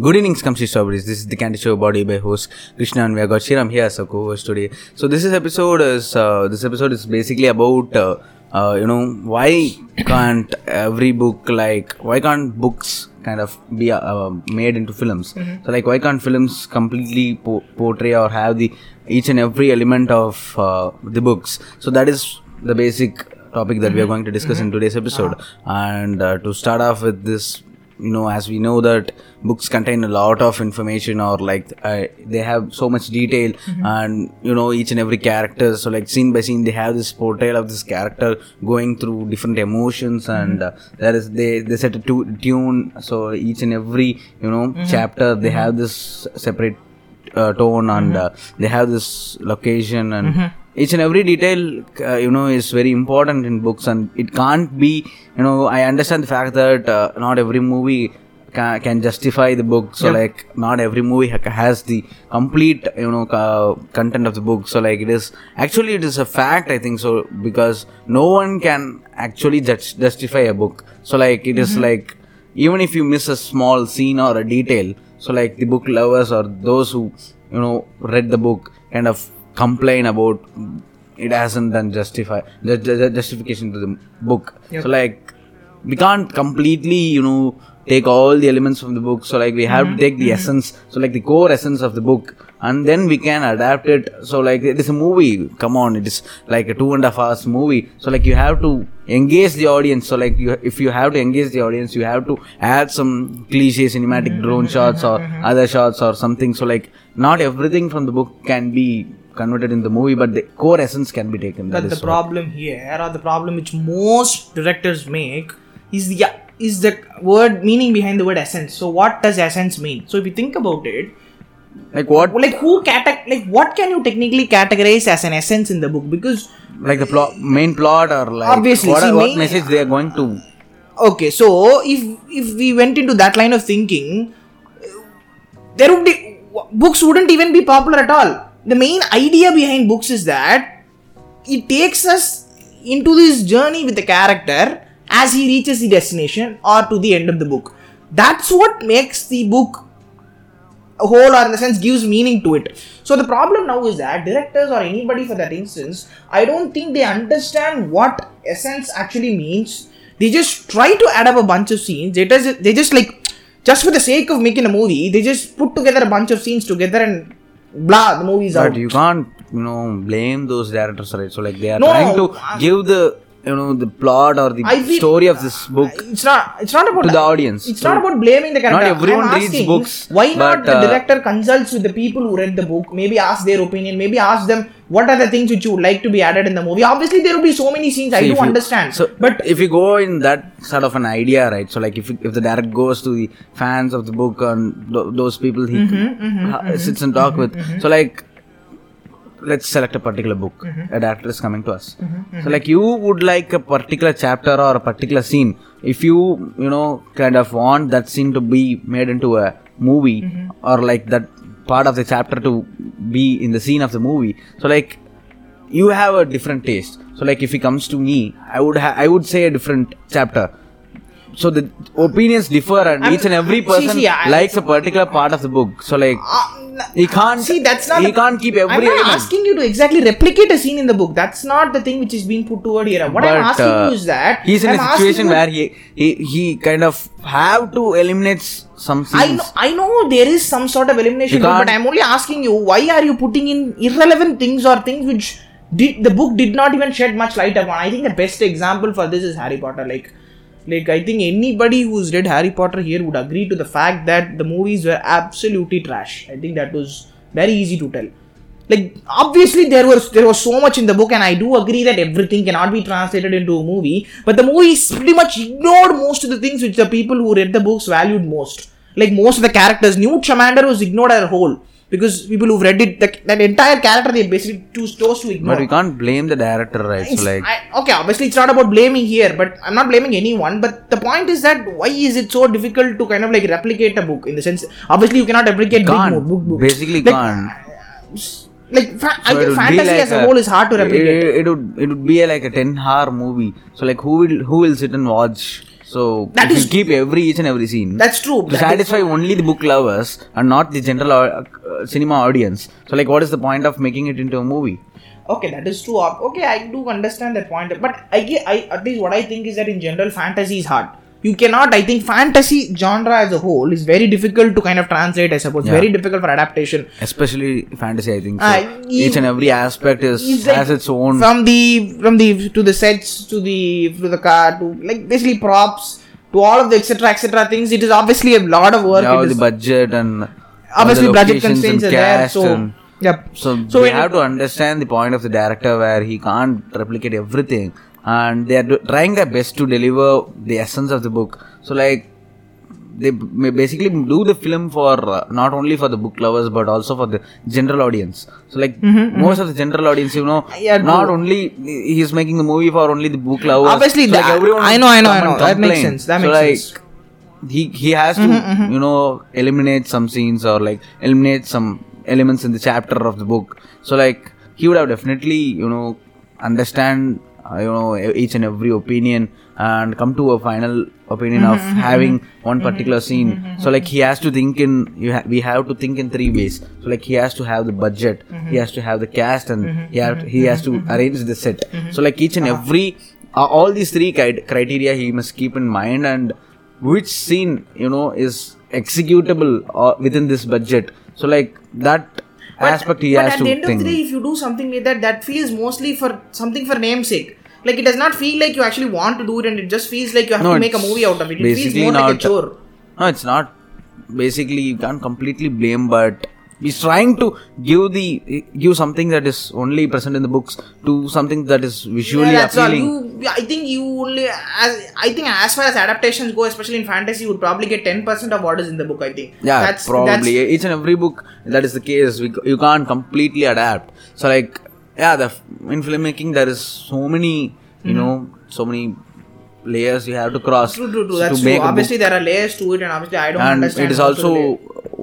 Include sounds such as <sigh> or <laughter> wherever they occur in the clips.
Good evening, Scumsy Strawberries. This is the Candy Show body by host Krishna and we have got Shiram here as a co-host today. So this is episode is uh, this episode is basically about uh, uh, you know why can't every book like why can't books kind of be uh, made into films? So like why can't films completely po- portray or have the each and every element of uh, the books? So that is the basic topic that we are going to discuss in today's episode. And uh, to start off with this you know as we know that books contain a lot of information or like uh, they have so much detail and you know each and every character. So like scene by scene they have this portrayal of this character going through different emotions and uh, there is they they set a tu- tune. So each and every you know chapter they have this separate uh, tone and uh, they have this location and each and every detail uh, you know is very important in books and it can't be you know i understand the fact that uh, not every movie ca- can justify the book. So like not every movie ha- has the complete you know ca- content of the book. So like it is actually it is a fact i think so because no one can actually just justify a book. So like it is like even if you miss a small scene or a detail so like the book lovers or those who you know read the book kind of complain about it hasn't done justify ju- ju- justification to the book. So like we can't completely you know take all the elements from the book. So like we have to mm-hmm. take the mm-hmm. essence so like the core essence of the book and then we can adapt it. So like it is a movie. Come on it is like a two and a half hours movie. So like you have to engage the audience. So like you if you have to engage the audience you have to add some cliche cinematic drone mm-hmm. shots or other shots or something. So like not everything from the book can be converted in the movie but the core essence can be taken that But the is what- problem here, or the problem which most directors make, is the is the word meaning behind the word essence. So what does essence mean? So if you think about it, like what like who cate- like what can you technically categorize as an essence in the book? Because like the plot main plot or like Obviously, what, see, what main- message they are going to okay, so if if we went into that line of thinking, there would be books wouldn't even be popular at all. The main idea behind books is that it takes us into this journey with the character as he reaches the destination or to the end of the book. That's what makes the book a whole or in the sense gives meaning to it. So the problem now is that directors or anybody for that instance, I don't think they understand what essence actually means. They just try to add up a bunch of scenes. They just they just like just for the sake of making a movie, they just put together a bunch of scenes together and blah, the movie's but out. you can't you know blame those directors right so like they are No, trying to I- give the you know the plot or the feel- story of this book It's not. It's not about to the audience. It's So not about blaming the character. not everyone I'm reads books, Why not but, the uh, director consults with the people who read the book? Maybe ask their opinion. Maybe ask them what are the things which you would like to be added in the movie. Obviously, there will be so many scenes. I do you- understand. So, but if you go in that sort of an idea, right? So, like, if if the director goes to the fans of the book and th- those people he Mm-hmm, ha- sits and talk with, so like, let's select a particular book. Mm-hmm. A director is coming to us. So, like, you would like a particular chapter or a particular scene. If you you know kind of want that scene to be made into a movie Mm-hmm. or like that part of the chapter to be in the scene of the movie. So, like you have a different taste so like if it comes to me i would ha- i would say a different chapter so the opinions differ and I'm- each and every person see, I- likes a particular part of the book so like uh, he can't see, that's not. he can't keep every I'm not element. asking you to exactly replicate a scene in the book. That's not the thing which is being put toward here. What I'm asking uh, you is that he's in I'm a situation where he, he he kind of have to eliminate some scenes I know, I know there is some sort of elimination, rule, but I'm only asking you why are you putting in irrelevant things or things which did the book did not even shed much light upon. I think the best example for this is Harry Potter. Like, like I think anybody who's read Harry Potter here would agree to the fact that the movies were absolutely trash. I think that was very easy to tell. Like obviously there was there was so much in the book, and I do agree that everything cannot be translated into a movie. But the movie pretty much ignored most of the things which the people who read the books valued most. Like most of the characters, Newt Scamander was ignored as a whole because people who've read it, the, that entire character they basically choose chose to ignore. but we can't blame the director right so like I, okay, obviously it's not about blaming here, but I'm not blaming anyone. But the point is that why is it so difficult to kind of like replicate a book in the sense? Obviously, you cannot replicate big can't book, book, book. basically Like, can't uh, Like fa- I So it think fantasy like as a, whole is hard to replicate. It, it would it would be a, like a ten hour movie. So like who will who will sit and watch So That is- you keep every each and every scene That's true. to That is- satisfy only the book lovers and not the general uh, uh, cinema audience. So like, what is the point of making it into a movie? Okay, that is true. Okay, I do understand that point. But I, I at least what I think is that in general, fantasy is hard. You cannot. I think fantasy genre as a whole is very difficult to kind of translate. I suppose Yeah. very difficult for adaptation. Especially fantasy, I think. So Ah, each and every aspect is like has its own. from the from the to the sets to the to the car to like basically props to all of the etc etc things. It is obviously a lot of work. yeah, It the budget and obviously budget constraints are there. So yep. So, So we have to understand the point of the director where he can't replicate everything, and they are do- trying their best to deliver the essence of the book. So, like they basically do the film for uh, not only for the book lovers but also for the general audience. So, like most of the general audience, you know, Mm-hmm, Yeah, not true. only he is making the movie for only the book lovers. Obviously, so, like, everyone I know, I know, I know. That makes sense. That so, makes like, sense. Mm-hmm, He he has to you know eliminate some scenes or like eliminate some elements in the chapter of the book. So like he would have definitely you know understand Uh, you know e- each and every opinion and come to a final opinion of mm-hmm. having mm-hmm. one particular mm-hmm. scene. So like he has to think in you ha- we have to think in three ways. So like he has to have the budget he has to have the cast and he, have he has to arrange the set. So like each and uh-huh. every uh, all these three cri- criteria he must keep in mind and which scene you know is executable uh, within this budget. So like that aspect he but has at to the end think of the day, if you do something like that, that feels mostly for something for namesake. Like it does not feel like you actually want to do it, and it just feels like you have No, to make a movie out of it. It feels more like a not- chore. No, it's not. Basically, you can't completely blame, but he's trying to give the give something that is only present in the books to something that is visually Yeah, that's all. appealing. You, I think you only, as I think, as far as adaptations go, especially in fantasy, you would probably get ten percent of what is in the book. I think. yeah, that's, probably That's, each and every book that is the case. We, you can't completely adapt. So like, yeah, the in filmmaking there is so many, you know, so many layers you have to cross true, true, true. to That's make true. a. Obviously, there are layers to it, and obviously, I don't and understand. it is most of the also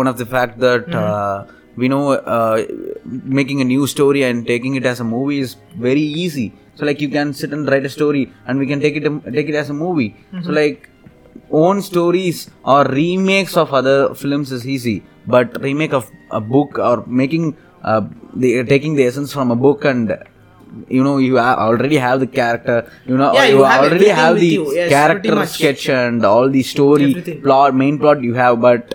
one of the fact that uh, we know uh, making a new story and taking it as a movie is very easy so like you can sit and write a story and we can take it take it as a movie so like own stories or remakes of other films is easy but remake of a book or making uh, the uh, taking the essence from a book and you know you already have the character you know Yeah, you, you have already have the. Yes, character sketch and all the story Everything. plot main plot you have but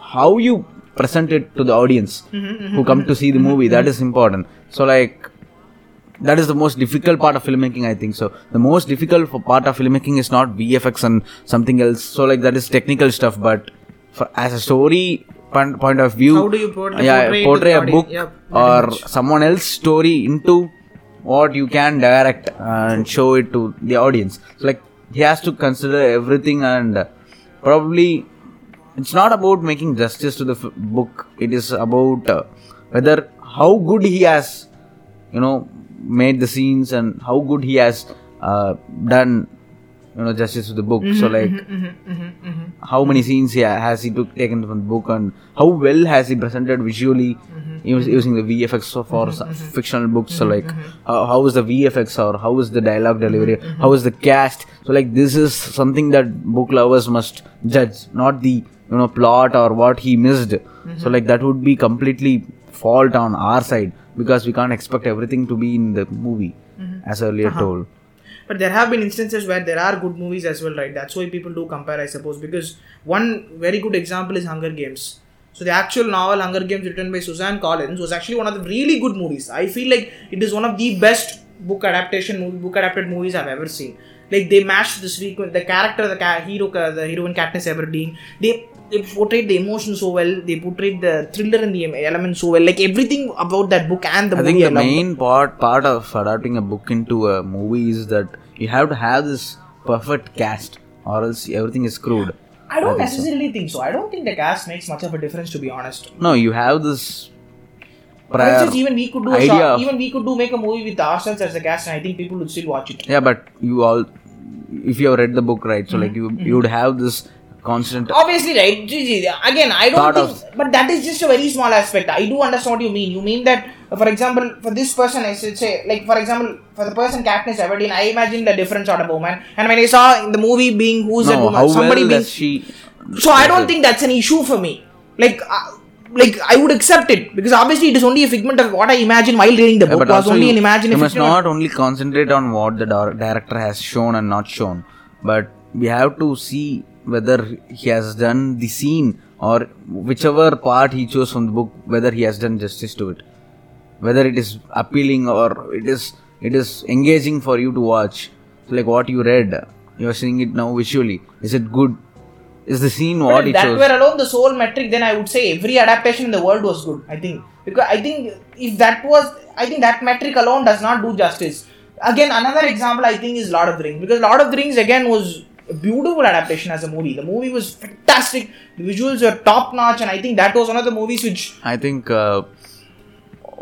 how you present it to the audience Mm-hmm, mm-hmm who come to mm-hmm. see the movie that mm-hmm. is important. So like that is the most difficult part of filmmaking i think. So the most difficult for part of filmmaking is not vfx and something else. So like that is technical stuff but for, as a story point, point of view How do you portray- yeah, portray portray a book pretty or much. someone else's story into what you can direct and show it to the audience. So like he has to consider everything and probably it's not about making justice to the f- book. It is about uh, whether how good he has you know made the scenes and how good he has uh, done you know justice to the book. So mm-hmm, like mm-hmm, mm-hmm, how many scenes he has he took taken from the book and how well has he presented visually us- using the VFX for fictional books so like how, how is the VFX or how is the dialogue delivery? how is the cast? So like this is something that book lovers must judge not the you know plot or what he missed. So like that would be completely fault on our side because we can't expect everything to be in the movie as earlier uh-huh. told But there have been instances where there are good movies as well, right? That's why people do compare, I suppose. Because one very good example is Hunger Games. So the actual novel Hunger Games, written by Suzanne Collins, was actually one of the really good movies. I feel like it is one of the best book adaptation movie, book adapted movies I've ever seen. Like they matched the sequence, the character, the ca- hero, the heroine Katniss Everdeen. They they portrayed the emotion so well. They portrayed the thriller and the element so well. Like everything about that book and the I movie. think the main part part of adapting a book into a movie is that you have to have this perfect cast, or else everything is screwed. I don't necessarily think so. I don't think the cast makes much of a difference, to be honest. No, you have this prior. instance, even we could do a short, even we could do make a movie with ourselves as the cast, and I think people would still watch it. Yeah, but you all, if you have read the book right, so like you Mm-hmm. you would have this constant obviously right. Again i don't think but that is just a very small aspect. I do understand what you mean. You mean that uh, for example for this person i should say like for example for the person Katniss Everdeen i imagined a different sort of woman. And when i saw in the movie being who's that no woman somebody well being she so i don't think that's an issue for me. Like uh, like I would accept it. Because obviously it is only a figment of what I imagine while reading the Yeah, book. but was only you, an you imagination. must not only concentrate on what the director has shown and not shown, but we have to see whether he has done the scene or whichever part he chose from the book, whether he has done justice to it, whether it is appealing or it is it is engaging for you to watch. So like what you read, you are seeing it now visually. Is it good? Is the scene But what if he that chose? were alone the sole metric, then I would say every adaptation in the world was good. I think because I think if that was, I think that metric alone does not do justice. Again, another example I think is Lord of the Rings because Lord of the Rings again was a beautiful adaptation as a movie. The movie was fantastic. The visuals were top notch, and I think that was one of the movies which I think uh,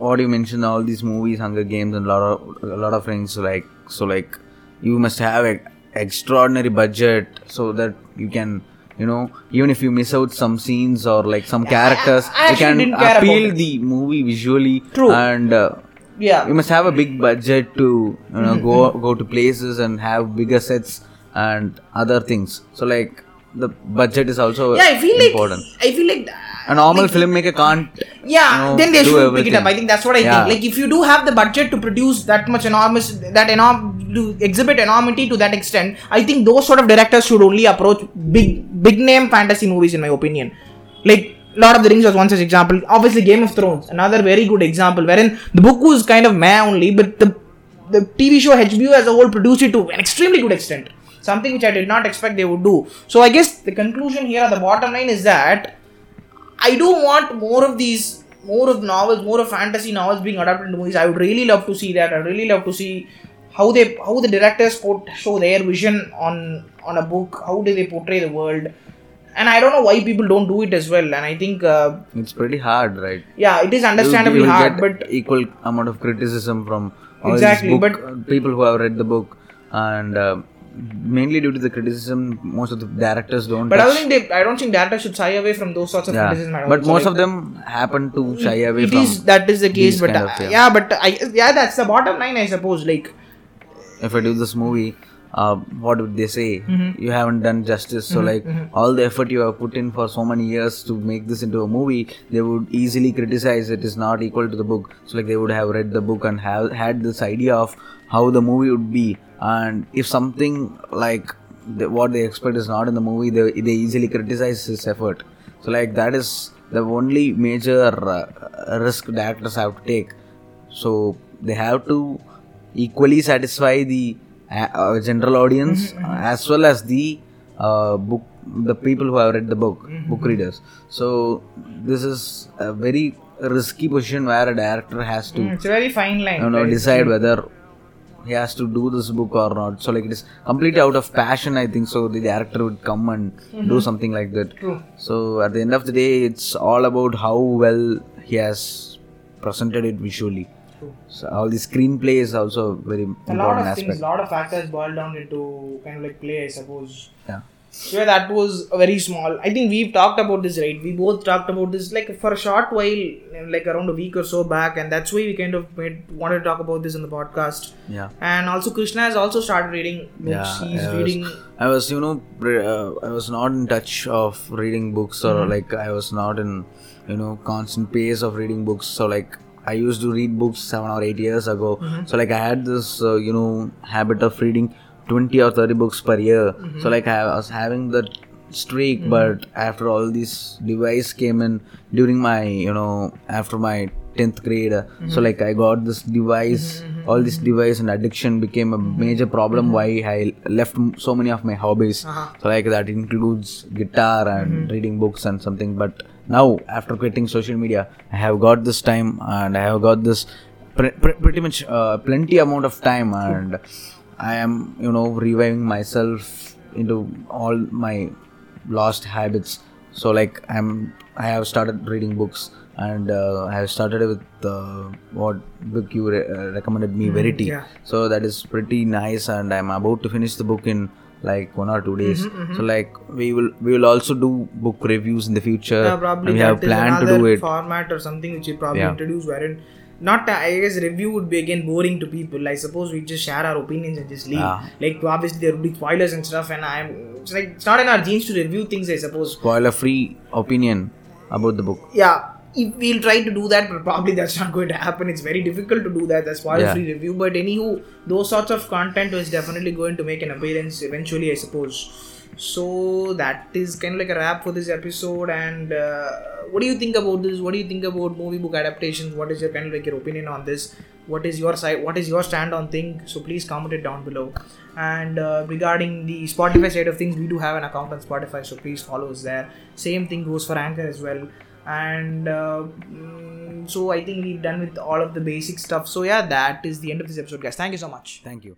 what you mentioned, all these movies, Hunger Games, and a lot of a lot of things. Like so, like you must have a extraordinary budget so that you can, you know, even if you miss out some scenes or like some characters, I you can appeal the movie visually. True. And uh, yeah. you must have a big budget to you know go <laughs> go to places and have bigger sets and other things. So like the budget is also yeah, I feel like important. I feel like a normal filmmaker can't yeah you know, then they should pick it up i think that's what i Yeah. think like if you do have the budget to produce that much enormous that enorm to exhibit enormity to that extent i think those sort of directors should only approach big big name fantasy movies in my opinion like Lord of the Rings was one such example. Obviously, Game of Thrones, another very good example, wherein the book was kind of meh only, but the the TV show HBO as a whole produced it to an extremely good extent. Something which I did not expect they would do. So I guess the conclusion here, at the bottom line, is that I do want more of these, more of novels, more of fantasy novels being adapted into movies. I would really love to see that. I really love to see how they, how the directors put, show their vision on on a book. How do they portray the world? And I don't know why people don't do it as well. And I think, uh, It's pretty hard, right? yeah, it is understandably you will hard, get but equal amount of criticism from all Exactly, these book, but- people who have read the book, and uh, mainly due to the criticism, most of the directors don't. but I don't think they, I don't think directors should shy away from those sorts of yeah. criticism. But most like, of them happen to shy away it from. is that is the case, but uh, yeah. but I yeah, that's the bottom line, I suppose. Like, if I do this movie, uh, what would they say? Mm-hmm. You haven't done justice. So like all the effort you have put in for so many years to make this into a movie, they would easily criticize it is not equal to the book. So like they would have read the book and have had this idea of how the movie would be. And if something like the, what they expect is not in the movie, they they easily criticize his effort. So like that is the only major uh, risk the actors have to take. So they have to equally satisfy the uh, uh, general audience uh, as well as the uh, book the people who have read the book book readers so this is a very risky position where a director has to it's a very fine line. you know decide whether he has to do this book or not so like it is completely out of passion i think so the director would come and mm-hmm. do something like that True. so at the end of the day it's all about how well he has presented it visually True. so all the screenplay is also very A lot important of aspect things, a lot of factors boil down into kind of like play, I suppose. yeah yeah, that was very small. I think we've talked about this, right? We both talked about this like for a short while, like around a week or so back, and that's why we kind of made wanted to talk about this in the podcast. yeah And also, Krishna has also started reading books. Yeah, He's I was- reading. I was, you know, uh, I was not in touch of reading books, or Mm-hmm. like I was not in, you know, constant pace of reading books. So like I used to read books seven or eight years ago. Mm-hmm. So like I had this, uh, you know, habit of reading twenty or thirty books per year. Mm-hmm. So like I was having the streak, but after all this device came in during my, you know, after my 10th grade Mm-hmm. so like i got this device all this device and addiction became a major problem why i left so many of my hobbies Mm-hmm. Uh-huh. so like that includes guitar and reading books and something but now after quitting social media i have got this time and i have got this pre- pre- pretty much uh, plenty amount of time and i am you know reviving myself into all my lost habits so like i'm i have started reading books and uh, i have started with uh, what book you re- uh, recommended me verity yeah. so that is pretty nice and i'm about to finish the book in like one or two days. So like we will we will also do book reviews in the future. Yeah, probably and we have planned to do it. format or something which we probably Yeah. introduce wherein not I guess review would be again boring to people. I suppose we just share our opinions and just leave. Yeah. Like obviously there would be spoilers and stuff, and I'm it's like it's not in our genes to review things. I suppose. Spoiler free opinion about the book. Yeah. If we'll try to do that, but probably that's not going to happen. It's very difficult to do that. That's spoiler free review. But anywho, those sorts of content is definitely going to make an appearance eventually, I suppose. So that is kind of like a wrap for this episode. And uh, what do you think about this? What do you think about movie book adaptations? What is your kind of like your opinion on this? What is your side? What is your stand on thing? So please comment it down below. And uh, regarding the Spotify side of things, we do have an account on Spotify, so please follow us there. Same thing goes for Anchor as well. And uh, mm, so I think we've done with all of the basic stuff. So yeah, that is the end of this episode, guys. Thank you so much. Thank you.